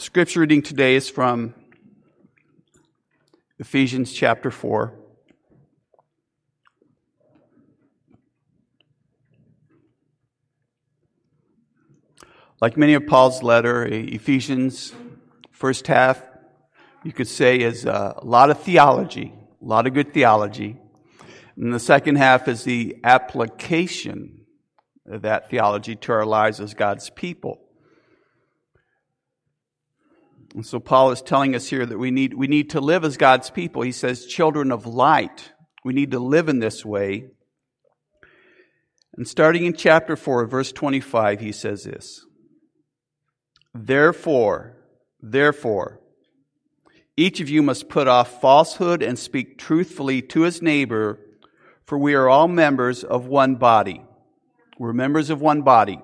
Scripture reading today is from Ephesians chapter 4. Like many of Paul's letter, Ephesians, first half, you could say, is uh, a lot of theology, a lot of good theology. And the second half is the application of that theology to our lives as God's people. And so Paul is telling us here that we need, we need to live as God's people. He says, children of light. We need to live in this way. And starting in chapter 4, verse 25, he says this Therefore, therefore, each of you must put off falsehood and speak truthfully to his neighbor, for we are all members of one body. We're members of one body.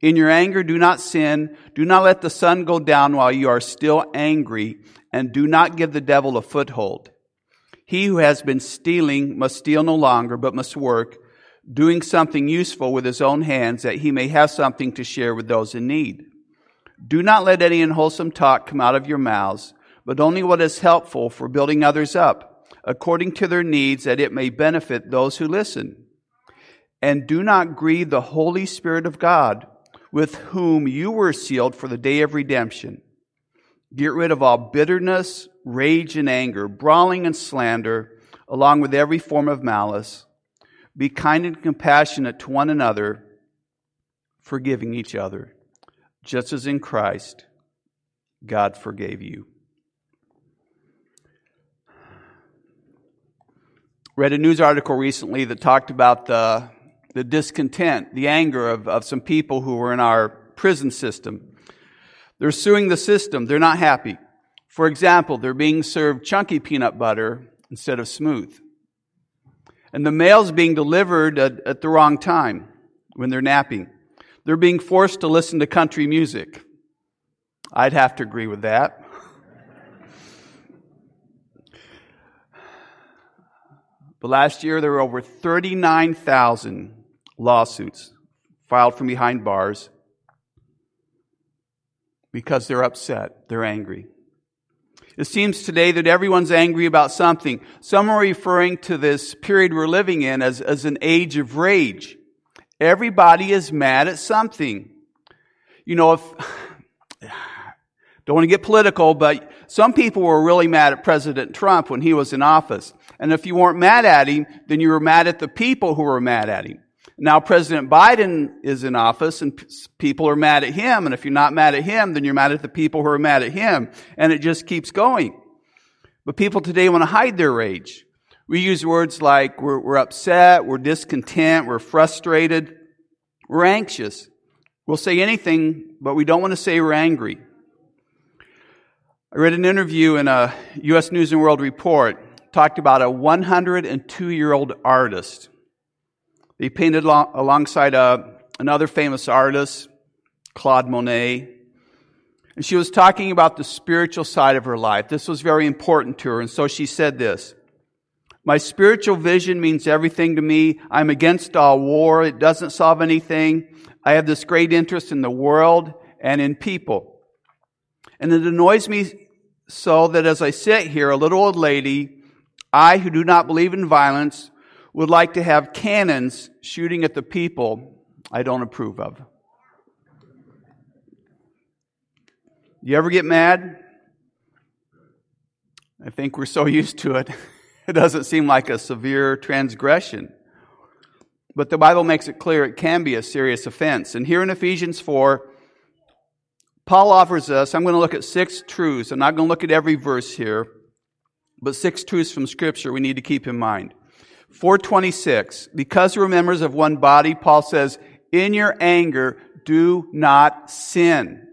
In your anger, do not sin. Do not let the sun go down while you are still angry, and do not give the devil a foothold. He who has been stealing must steal no longer, but must work, doing something useful with his own hands, that he may have something to share with those in need. Do not let any unwholesome talk come out of your mouths, but only what is helpful for building others up, according to their needs, that it may benefit those who listen. And do not grieve the Holy Spirit of God, with whom you were sealed for the day of redemption. Get rid of all bitterness, rage, and anger, brawling and slander, along with every form of malice. Be kind and compassionate to one another, forgiving each other just as in Christ, God forgave you. Read a news article recently that talked about the, the discontent, the anger of, of some people who were in our prison system. They're suing the system. They're not happy. For example, they're being served chunky peanut butter instead of smooth. And the mail's being delivered at, at the wrong time when they're napping. They're being forced to listen to country music. I'd have to agree with that. But last year, there were over 39,000 lawsuits filed from behind bars because they're upset, they're angry. It seems today that everyone's angry about something. Some are referring to this period we're living in as, as an age of rage. Everybody is mad at something. You know, if, don't want to get political, but some people were really mad at President Trump when he was in office. And if you weren't mad at him, then you were mad at the people who were mad at him. Now President Biden is in office and people are mad at him. And if you're not mad at him, then you're mad at the people who are mad at him. And it just keeps going. But people today want to hide their rage. We use words like we're, we're upset, we're discontent, we're frustrated, we're anxious. We'll say anything, but we don't want to say we're angry. I read an interview in a U.S. News and World Report, talked about a 102 year old artist. He painted alongside a, another famous artist, Claude Monet. And she was talking about the spiritual side of her life. This was very important to her. And so she said this my spiritual vision means everything to me. I'm against all war. It doesn't solve anything. I have this great interest in the world and in people. And it annoys me so that as I sit here, a little old lady, I who do not believe in violence, would like to have cannons shooting at the people I don't approve of. You ever get mad? I think we're so used to it. It doesn't seem like a severe transgression. But the Bible makes it clear it can be a serious offense. And here in Ephesians 4, Paul offers us, I'm going to look at six truths. I'm not going to look at every verse here, but six truths from Scripture we need to keep in mind. 426, because we're members of one body, Paul says, in your anger, do not sin.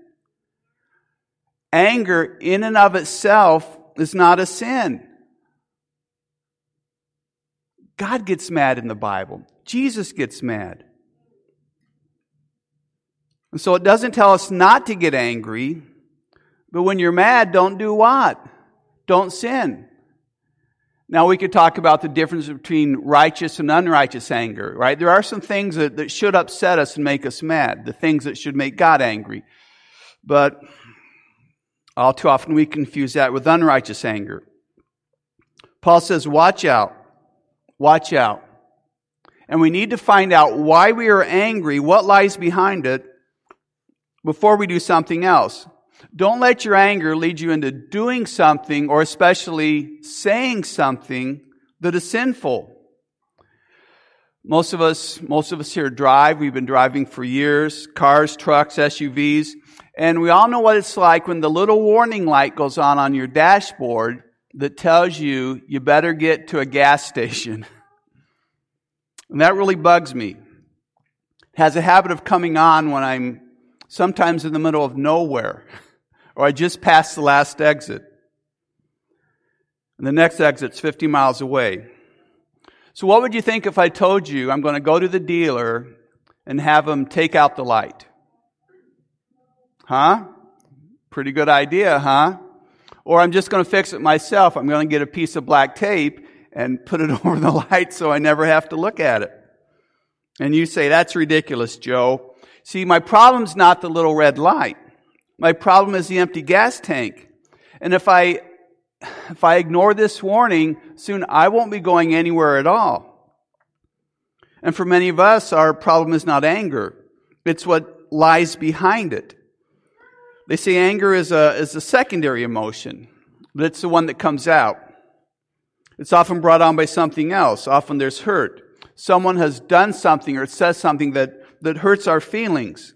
Anger in and of itself is not a sin. God gets mad in the Bible. Jesus gets mad. And so it doesn't tell us not to get angry, but when you're mad, don't do what? Don't sin. Now we could talk about the difference between righteous and unrighteous anger, right? There are some things that, that should upset us and make us mad, the things that should make God angry. But All too often we confuse that with unrighteous anger. Paul says, watch out. Watch out. And we need to find out why we are angry, what lies behind it, before we do something else. Don't let your anger lead you into doing something or especially saying something that is sinful. Most of us, most of us here drive. We've been driving for years. Cars, trucks, SUVs. And we all know what it's like when the little warning light goes on on your dashboard that tells you you better get to a gas station. And that really bugs me. It has a habit of coming on when I'm sometimes in the middle of nowhere or I just passed the last exit. And the next exit's 50 miles away. So what would you think if I told you I'm going to go to the dealer and have them take out the light? Huh? Pretty good idea, huh? Or I'm just going to fix it myself. I'm going to get a piece of black tape and put it over the light so I never have to look at it. And you say, that's ridiculous, Joe. See, my problem's not the little red light. My problem is the empty gas tank. And if I, if I ignore this warning, soon I won't be going anywhere at all. And for many of us, our problem is not anger. It's what lies behind it. They say anger is a, is a secondary emotion, but it's the one that comes out. It's often brought on by something else. Often there's hurt. Someone has done something or says something that, that hurts our feelings.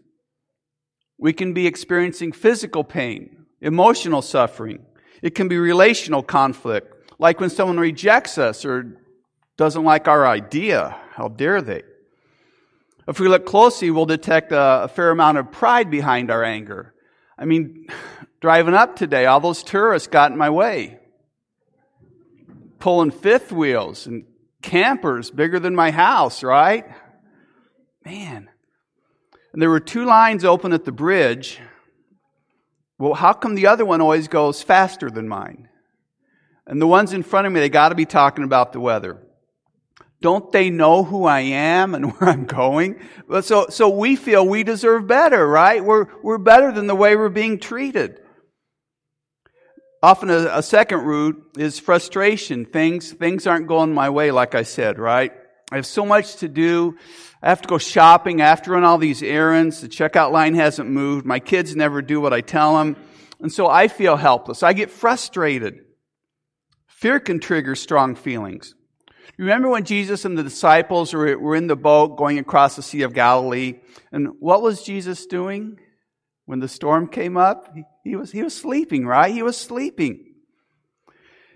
We can be experiencing physical pain, emotional suffering. It can be relational conflict, like when someone rejects us or doesn't like our idea. How dare they? If we look closely, we'll detect a, a fair amount of pride behind our anger. I mean, driving up today, all those tourists got in my way. Pulling fifth wheels and campers bigger than my house, right? Man. And there were two lines open at the bridge. Well, how come the other one always goes faster than mine? And the ones in front of me, they got to be talking about the weather. Don't they know who I am and where I'm going? So, so we feel we deserve better, right? We're, we're better than the way we're being treated. Often a, a second root is frustration. Things, things aren't going my way, like I said, right? I have so much to do. I have to go shopping. I have to run all these errands. The checkout line hasn't moved. My kids never do what I tell them. And so I feel helpless. I get frustrated. Fear can trigger strong feelings. Remember when Jesus and the disciples were, in the boat going across the Sea of Galilee? And what was Jesus doing when the storm came up? He, was, he was sleeping, right? He was sleeping.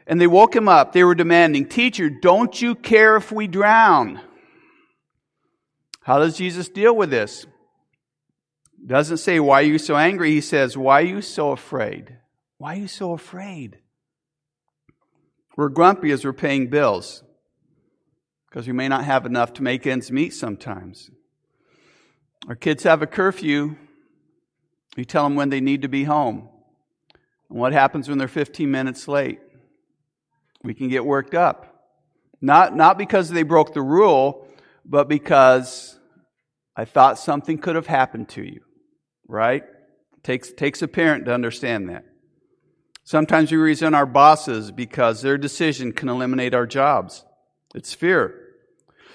And they woke him up. They were demanding, Teacher, don't you care if we drown? How does Jesus deal with this? Doesn't say, Why are you so angry? He says, Why are you so afraid? Why are you so afraid? We're grumpy as we're paying bills because we may not have enough to make ends meet sometimes. Our kids have a curfew. We tell them when they need to be home. And what happens when they're 15 minutes late? We can get worked up. Not, not because they broke the rule, but because I thought something could have happened to you. Right? Takes, takes a parent to understand that. Sometimes we resent our bosses because their decision can eliminate our jobs. It's fear.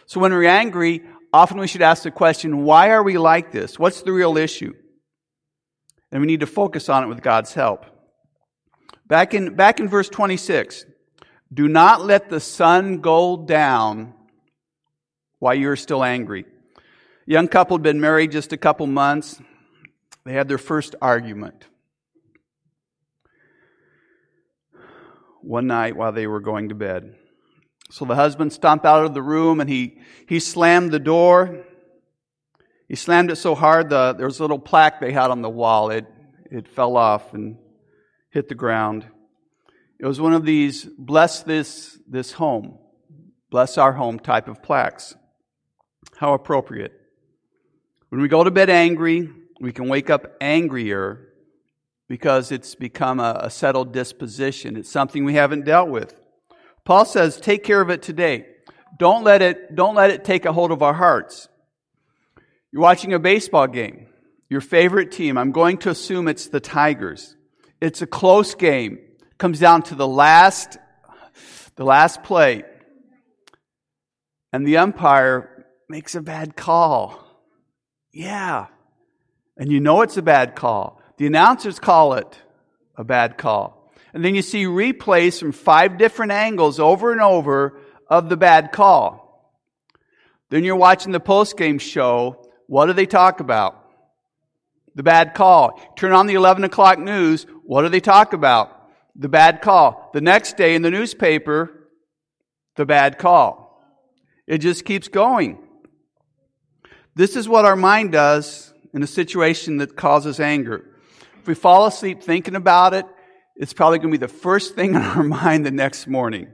So when we're angry, often we should ask the question, why are we like this? What's the real issue? And we need to focus on it with God's help. Back in, back in verse 26, do not let the sun go down while you're still angry. Young couple had been married just a couple months. They had their first argument. One night while they were going to bed. So the husband stomped out of the room and he, he slammed the door. He slammed it so hard, the, there was a little plaque they had on the wall. It, it fell off and hit the ground. It was one of these bless this, this home, bless our home type of plaques. How appropriate. When we go to bed angry, we can wake up angrier because it's become a, a settled disposition. It's something we haven't dealt with. Paul says, take care of it today. Don't let it, don't let it take a hold of our hearts. You're watching a baseball game. Your favorite team. I'm going to assume it's the Tigers. It's a close game. Comes down to the last, the last play. And the umpire makes a bad call. Yeah. And you know it's a bad call. The announcers call it a bad call. And then you see replays from five different angles over and over of the bad call. Then you're watching the post-game show. What do they talk about? The bad call. Turn on the 11 o'clock news. What do they talk about? The bad call. The next day in the newspaper, the bad call. It just keeps going. This is what our mind does in a situation that causes anger. If we fall asleep thinking about it, it's probably going to be the first thing in our mind the next morning.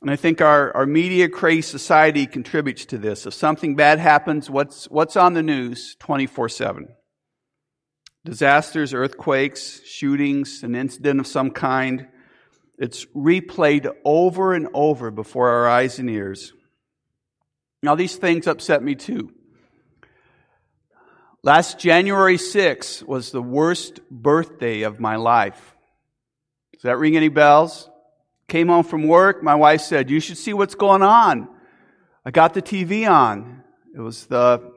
And I think our, our media crazed society contributes to this. If something bad happens, what's, what's on the news 24 7? Disasters, earthquakes, shootings, an incident of some kind. It's replayed over and over before our eyes and ears. Now, these things upset me too. Last January 6th was the worst birthday of my life. Does that ring any bells? Came home from work. My wife said, You should see what's going on. I got the TV on. It was the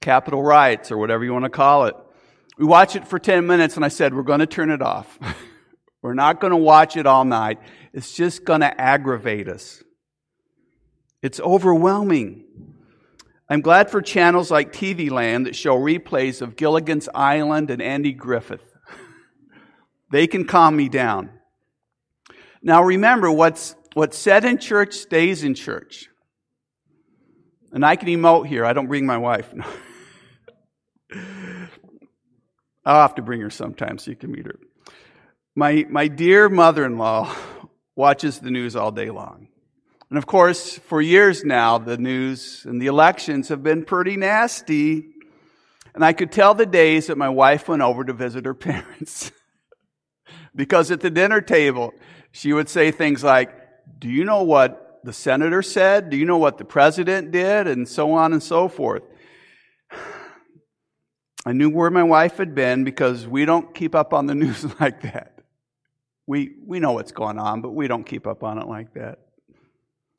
Capitol rights or whatever you want to call it. We watched it for 10 minutes and I said, We're going to turn it off. We're not going to watch it all night. It's just going to aggravate us. It's overwhelming. I'm glad for channels like TV Land that show replays of Gilligan's Island and Andy Griffith. they can calm me down. Now remember, what's, what's said in church stays in church. And I can emote here. I don't bring my wife. I'll have to bring her sometime so you can meet her. My, my dear mother in law watches the news all day long. And of course, for years now, the news and the elections have been pretty nasty. And I could tell the days that my wife went over to visit her parents. because at the dinner table, she would say things like, Do you know what the senator said? Do you know what the president did? And so on and so forth. I knew where my wife had been because we don't keep up on the news like that. We, we know what's going on, but we don't keep up on it like that.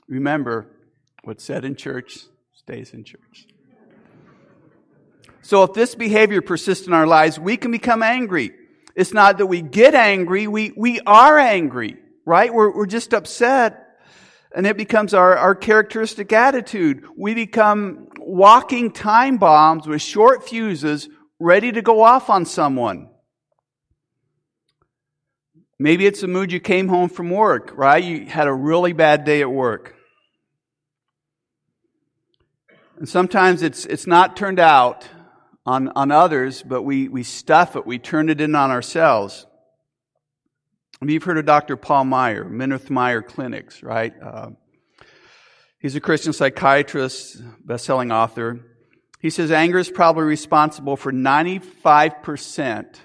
Remember, what's said in church stays in church. So if this behavior persists in our lives, we can become angry. It's not that we get angry, we, we are angry, right? We're, we're just upset. And it becomes our, our characteristic attitude. We become walking time bombs with short fuses ready to go off on someone. Maybe it's the mood you came home from work, right? You had a really bad day at work. And sometimes it's, it's not turned out on, on others, but we, we stuff it, we turn it in on ourselves. Maybe you've heard of Dr. Paul Meier, Minirth Meier Clinics, right? Uh, he's a Christian psychiatrist, best-selling author. He says anger is probably responsible for 95%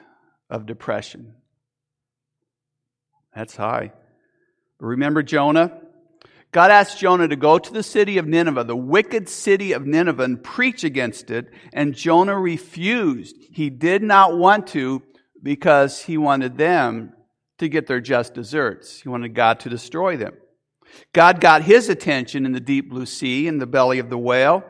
of depression. That's high. But remember Jonah? God asked Jonah to go to the city of Nineveh, the wicked city of Nineveh, and preach against it. And Jonah refused. He did not want to because he wanted them to get their just deserts. He wanted God to destroy them. God got his attention in the deep blue sea, in the belly of the whale.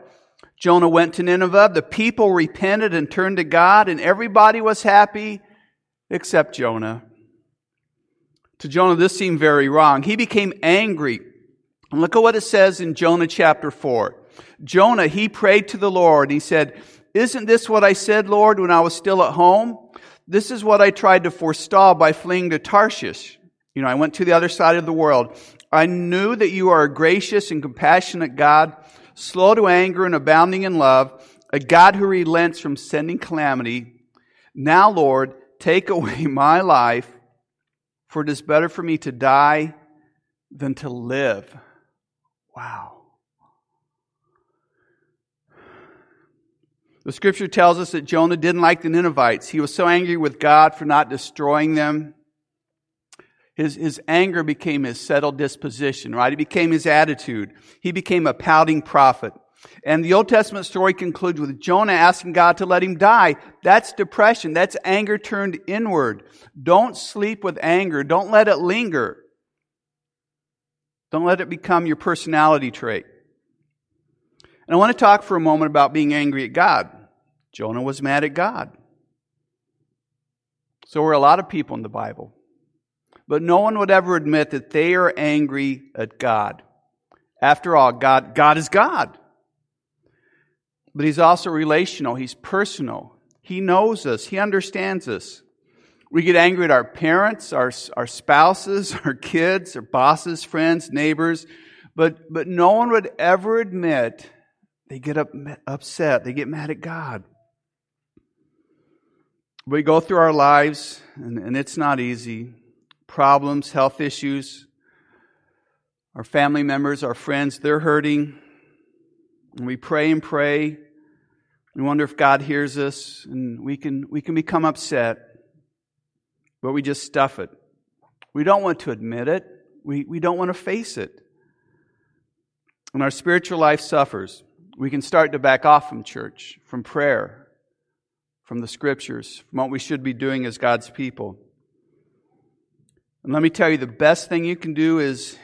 Jonah went to Nineveh. The people repented and turned to God, and everybody was happy except Jonah. To Jonah, this seemed very wrong. He became angry and look at what it says in Jonah chapter 4. Jonah, he prayed to the Lord. He said, Isn't this what I said, Lord, when I was still at home? This is what I tried to forestall by fleeing to Tarshish. You know, I went to the other side of the world. I knew that you are a gracious and compassionate God, slow to anger and abounding in love, a God who relents from sending calamity. Now, Lord, take away my life, for it is better for me to die than to live. Wow. The scripture tells us that Jonah didn't like the Ninevites. He was so angry with God for not destroying them. His, his anger became his settled disposition, right? It became his attitude. He became a pouting prophet. And the Old Testament story concludes with Jonah asking God to let him die. That's depression. That's anger turned inward. Don't sleep with anger. Don't let it linger. Don't let it become your personality trait. And I want to talk for a moment about being angry at God. Jonah was mad at God. So were a lot of people in the Bible. But no one would ever admit that they are angry at God. After all, God, God is God. But He's also relational. He's personal. He knows us. He understands us. We get angry at our parents, our, our spouses, our kids, our bosses, friends, neighbors. But, but no one would ever admit they get up, upset. They get mad at God. We go through our lives, and, and it's not easy. Problems, health issues, our family members, our friends, they're hurting. And we pray and pray. We wonder if God hears us, and we can, we can become upset, but we just stuff it. We don't want to admit it, we, we don't want to face it. And our spiritual life suffers. We can start to back off from church, from prayer, from the scriptures, from what we should be doing as God's people. And let me tell you, the best thing you can do is,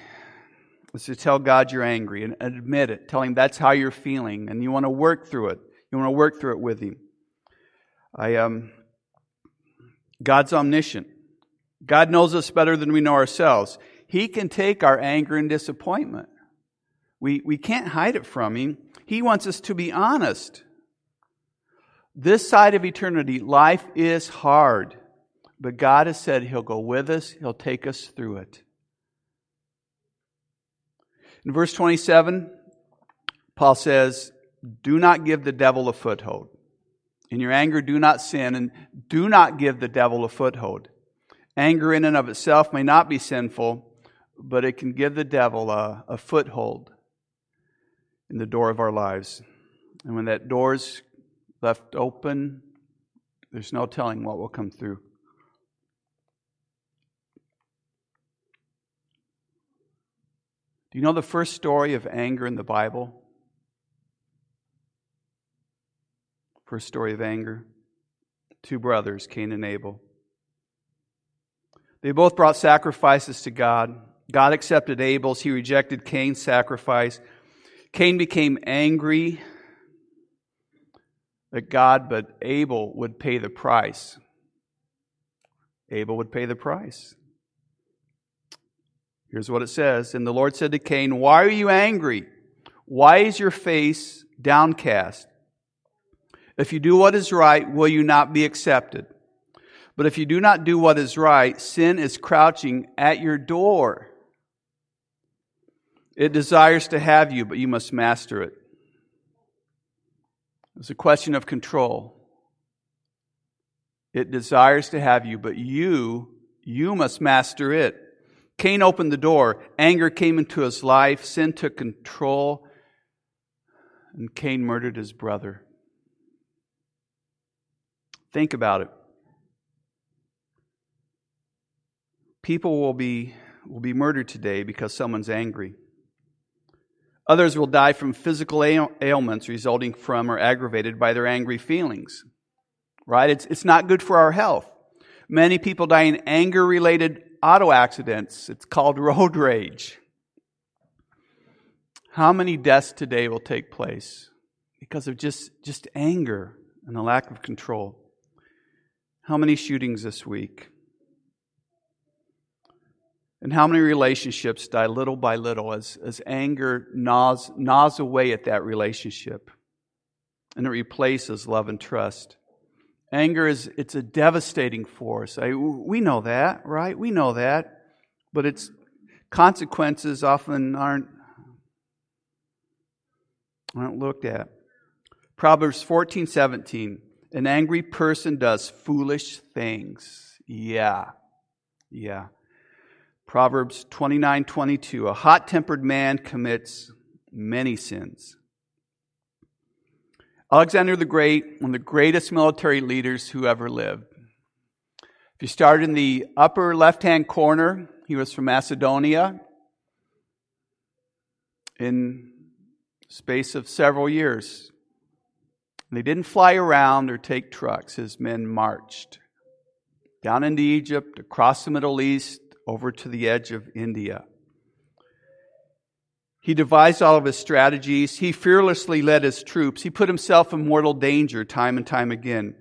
is to tell God you're angry and admit it. Tell Him that's how you're feeling and you want to work through it. You want to work through it with Him. I, um, God's omniscient. God knows us better than we know ourselves. He can take our anger and disappointment. We, we can't hide it from Him. He wants us to be honest. This side of eternity, life is hard, but God has said He'll go with us, He'll take us through it. In verse 27, Paul says, Do not give the devil a foothold. In your anger, do not sin, and do not give the devil a foothold. Anger in and of itself may not be sinful, but it can give the devil a, a foothold in the door of our lives. And when that door's left open, there's no telling what will come through. Do you know the first story of anger in the Bible? First story of anger. Two brothers, Cain and Abel. They both brought sacrifices to God. God accepted Abel's, he rejected Cain's sacrifice. Cain became angry that God, but Abel would pay the price. Abel would pay the price. Here's what it says And the Lord said to Cain, Why are you angry? Why is your face downcast? If you do what is right, will you not be accepted? But if you do not do what is right, sin is crouching at your door. It desires to have you, but you must master it. It's a question of control. It desires to have you, but you, you must master it. Cain opened the door. Anger came into his life. Sin took control. And Cain murdered his brother. Think about it. People will be, will be murdered today because someone's angry. Others will die from physical ailments resulting from or aggravated by their angry feelings. Right? It's, it's not good for our health. Many people die in anger related auto accidents. It's called road rage. How many deaths today will take place because of just, just anger and a lack of control? How many shootings this week? And how many relationships die little by little as, as anger gnaws, gnaws away at that relationship and it replaces love and trust? Anger is it's a devastating force. I, we know that, right? We know that. But its consequences often aren't, aren't looked at. Proverbs 14, 17. An angry person does foolish things. Yeah. Yeah. Proverbs 29 22. A hot tempered man commits many sins. Alexander the Great, one of the greatest military leaders who ever lived. If you start in the upper left hand corner, he was from Macedonia. In space of several years. They didn't fly around or take trucks. His men marched down into Egypt, across the Middle East, over to the edge of India. He devised all of his strategies. He fearlessly led his troops. He put himself in mortal danger time and time again.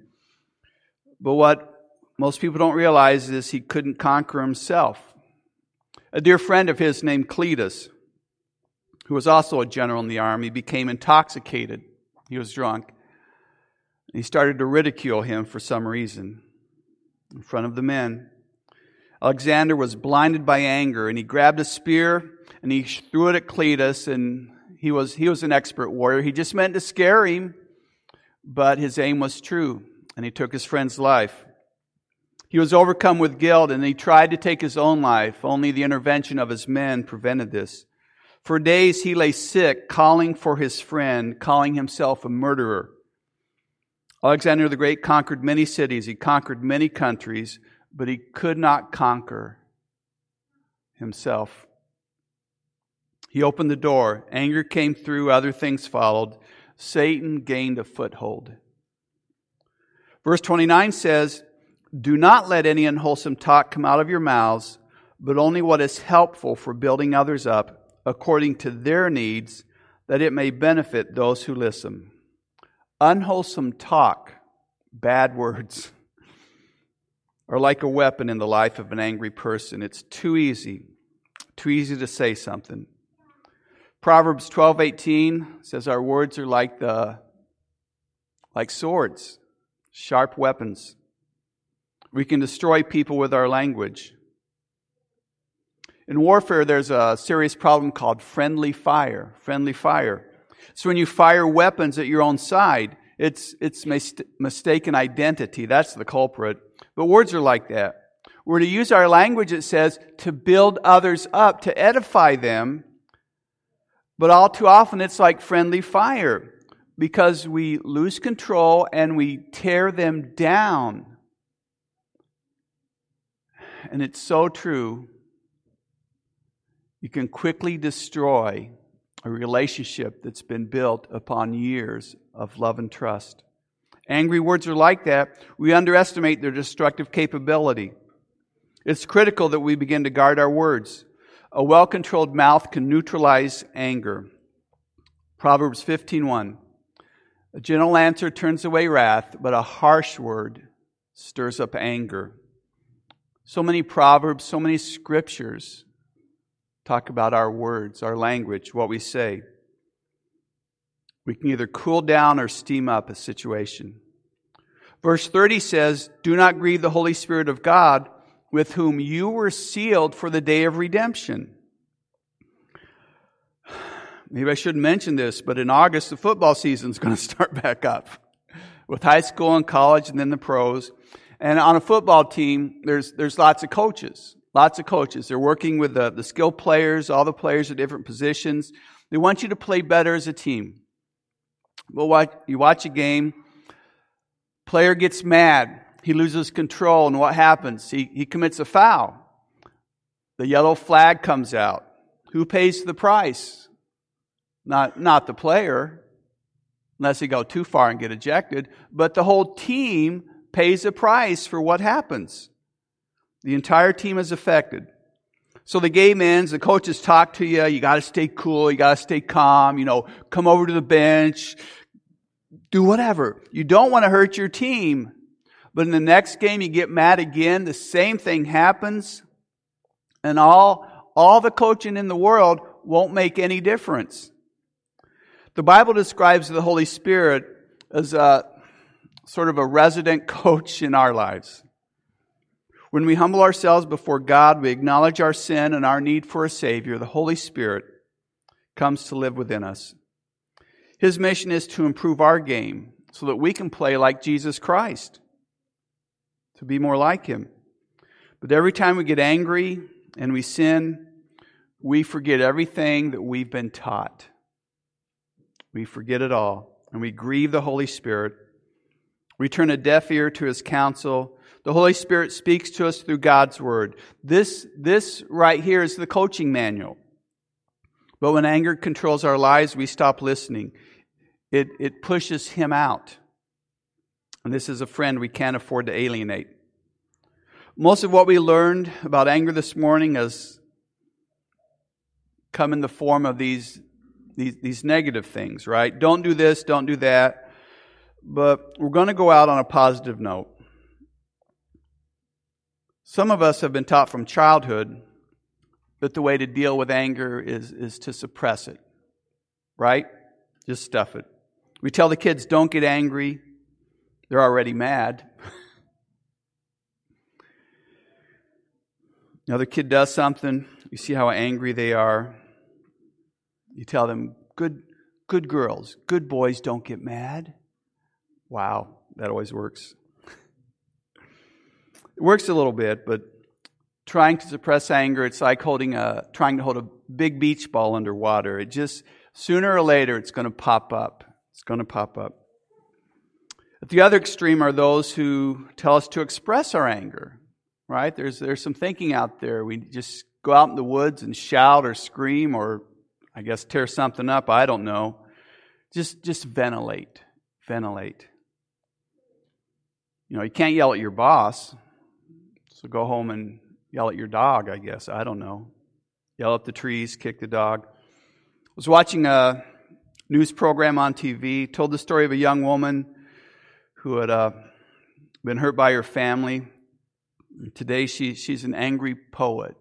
But what most people don't realize is he couldn't conquer himself. A dear friend of his named Cletus, who was also a general in the army, became intoxicated. He was drunk. He started to ridicule him for some reason in front of the men. Alexander was blinded by anger and he grabbed a spear and he threw it at Cletus and he was, he was an expert warrior. He just meant to scare him, but his aim was true and he took his friend's life. He was overcome with guilt and he tried to take his own life. Only the intervention of his men prevented this. For days he lay sick, calling for his friend, calling himself a murderer. Alexander the Great conquered many cities, he conquered many countries, but he could not conquer himself. He opened the door. Anger came through, other things followed. Satan gained a foothold. Verse 29 says, Do not let any unwholesome talk come out of your mouths, but only what is helpful for building others up according to their needs, that it may benefit those who listen. Unwholesome talk, bad words, are like a weapon in the life of an angry person. It's too easy, too easy to say something. Proverbs 12:18 says our words are like the like swords, sharp weapons. We can destroy people with our language. In warfare, there's a serious problem called friendly fire. Friendly fire. So when you fire weapons at your own side, it's, it's mis- mistaken identity. That's the culprit. But words are like that. We're to use our language, it says, to build others up, to edify them. But all too often it's like friendly fire because we lose control and we tear them down. And it's so true. You can quickly destroy a relationship that's been built upon years of love and trust. Angry words are like that. We underestimate their destructive capability. It's critical that we begin to guard our words. A well controlled mouth can neutralize anger. Proverbs 15:1 A gentle answer turns away wrath, but a harsh word stirs up anger. So many proverbs, so many scriptures talk about our words, our language, what we say. We can either cool down or steam up a situation. Verse 30 says, Do not grieve the Holy Spirit of God, with whom you were sealed for the day of redemption. Maybe I shouldn't mention this, but in August, the football season is going to start back up with high school and college and then the pros. And on a football team, there's, there's lots of coaches. Lots of coaches. They're working with the, the skilled players, all the players at different positions. They want you to play better as a team. But what, you watch a game, player gets mad. He loses control, and what happens? He, he commits a foul. The yellow flag comes out. Who pays the price? Not, not the player, unless he go too far and get ejected, but the whole team pays a price for what happens. The entire team is affected. So the game ends, the coaches talk to you, you gotta stay cool, you gotta stay calm, you know, come over to the bench, do whatever. You don't want to hurt your team. But in the next game you get mad again, the same thing happens, and all, all the coaching in the world won't make any difference. The Bible describes the Holy Spirit as a sort of a resident coach in our lives. When we humble ourselves before God, we acknowledge our sin and our need for a Savior. The Holy Spirit comes to live within us. His mission is to improve our game so that we can play like Jesus Christ, to be more like Him. But every time we get angry and we sin, we forget everything that we've been taught. We forget it all, and we grieve the Holy Spirit. We turn a deaf ear to His counsel the Holy Spirit speaks to us through God's Word. This, this right here is the coaching manual. But when anger controls our lives, we stop listening. It, it pushes him out. And this is a friend we can't afford to alienate. Most of what we learned about anger this morning has come in the form of these, these, these negative things, right? Don't do this, don't do that. But we're going to go out on a positive note. Some of us have been taught from childhood that the way to deal with anger is, is to suppress it, right? Just stuff it. We tell the kids, don't get angry. They're already mad. Another kid does something, you see how angry they are. You tell them, good, good girls, good boys don't get mad. Wow, that always works. It works a little bit, but trying to suppress anger, it's like holding a, trying to hold a big beach ball underwater. It just, sooner or later, it's going to pop up. It's going to pop up. At the other extreme are those who tell us to express our anger, right? There's, there's some thinking out there. We just go out in the woods and shout or scream or, I guess, tear something up. I don't know. Just, just ventilate. Ventilate. You know, you can't yell at your boss. So go home and yell at your dog, I guess. I don't know. Yell at the trees, kick the dog. I was watching a news program on TV, told the story of a young woman who had uh, been hurt by her family. Today she, she's an angry poet.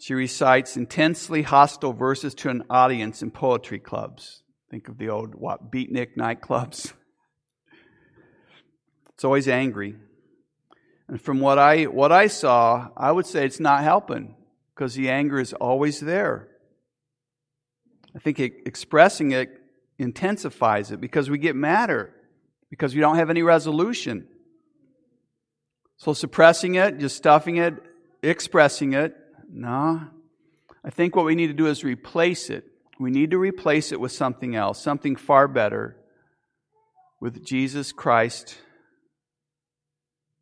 She recites intensely hostile verses to an audience in poetry clubs. Think of the old what beatnik nightclubs. It's always angry. And from what I, what I saw, I would say it's not helping because the anger is always there. I think it, expressing it intensifies it because we get madder because we don't have any resolution. So suppressing it, just stuffing it, expressing it, no. I think what we need to do is replace it. We need to replace it with something else, something far better, with Jesus Christ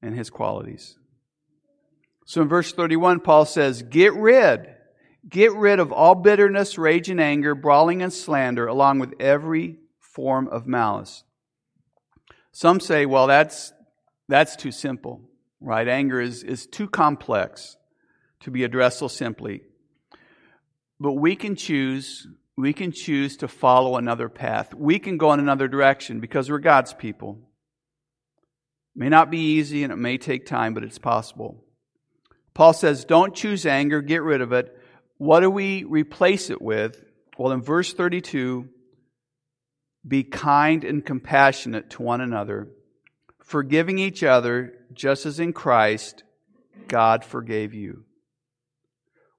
and his qualities. So in verse 31, Paul says, Get rid, get rid of all bitterness, rage, and anger, brawling and slander, along with every form of malice. Some say, well, that's, that's too simple, right? Anger is, is too complex to be addressed so simply. But we can choose, we can choose to follow another path. We can go in another direction because we're God's people. It may not be easy and it may take time, but it's possible. Paul says, don't choose anger, get rid of it. What do we replace it with? Well, in verse 32, be kind and compassionate to one another, forgiving each other, just as in Christ God forgave you.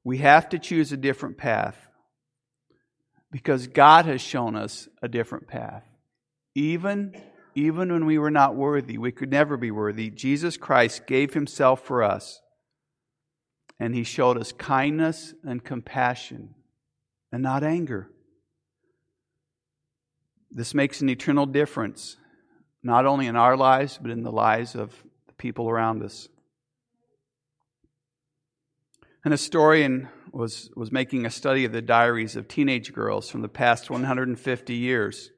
We have to choose a different path because God has shown us a different path. Even even when we were not worthy, we could never be worthy, Jesus Christ gave himself for us. And he showed us kindness and compassion and not anger. This makes an eternal difference, not only in our lives, but in the lives of the people around us. An historian was, was making a study of the diaries of teenage girls from the past 150 years.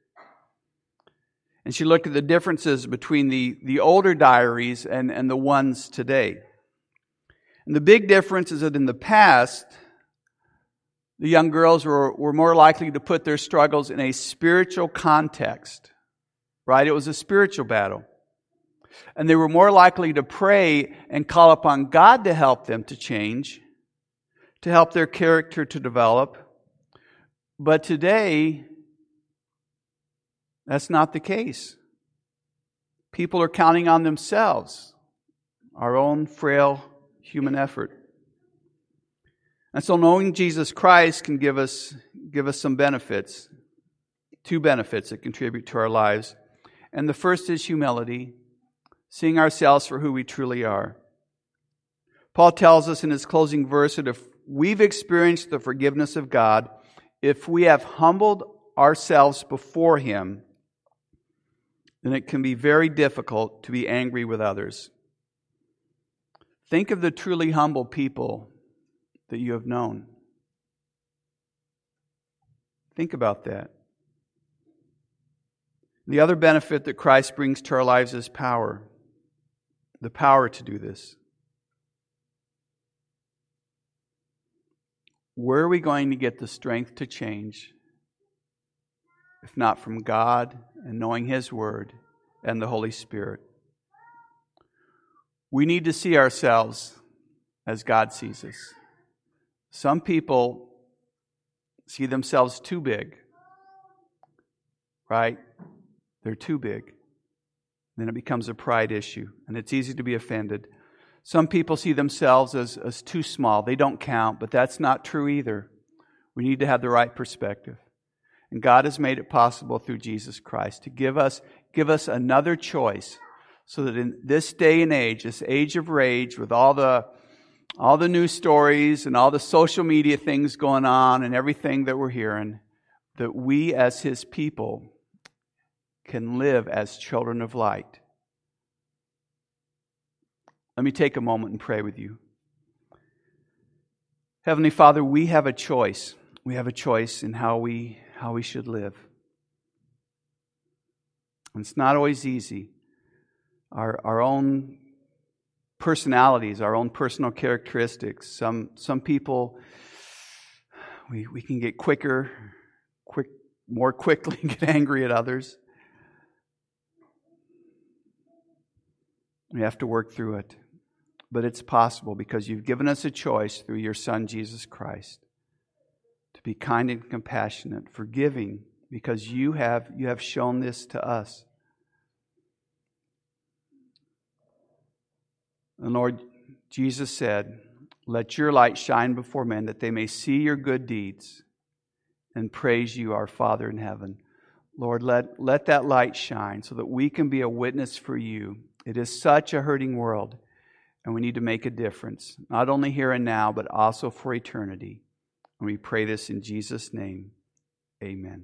And she looked at the differences between the, the older diaries and, and the ones today. And the big difference is that in the past, the young girls were, were more likely to put their struggles in a spiritual context, right? It was a spiritual battle. And they were more likely to pray and call upon God to help them to change, to help their character to develop. But today, that's not the case. People are counting on themselves, our own frail human effort. And so knowing Jesus Christ can give us, give us some benefits, two benefits that contribute to our lives. And the first is humility, seeing ourselves for who we truly are. Paul tells us in his closing verse that if we've experienced the forgiveness of God, if we have humbled ourselves before him, then it can be very difficult to be angry with others. Think of the truly humble people that you have known. Think about that. The other benefit that Christ brings to our lives is power the power to do this. Where are we going to get the strength to change if not from God and knowing His Word and the Holy Spirit? We need to see ourselves as God sees us. Some people see themselves too big, right? They're too big. Then it becomes a pride issue, and it's easy to be offended. Some people see themselves as, as too small. They don't count, but that's not true either. We need to have the right perspective. And God has made it possible through Jesus Christ to give us, give us another choice so that in this day and age, this age of rage with all the all the news stories and all the social media things going on and everything that we're hearing, that we as His people can live as children of light. Let me take a moment and pray with you. Heavenly Father, we have a choice. We have a choice in how we, how we should live. And it's not always easy. Our, our own personalities, our own personal characteristics. Some, some people, we, we can get quicker, quick, more quickly get angry at others. We have to work through it. But it's possible because you've given us a choice through your Son, Jesus Christ, to be kind and compassionate, forgiving, because you have, you have shown this to us. And Lord, Jesus said, Let your light shine before men that they may see your good deeds and praise you, our Father in heaven. Lord, let, let that light shine so that we can be a witness for you. It is such a hurting world, and we need to make a difference, not only here and now, but also for eternity. And we pray this in Jesus' name. Amen.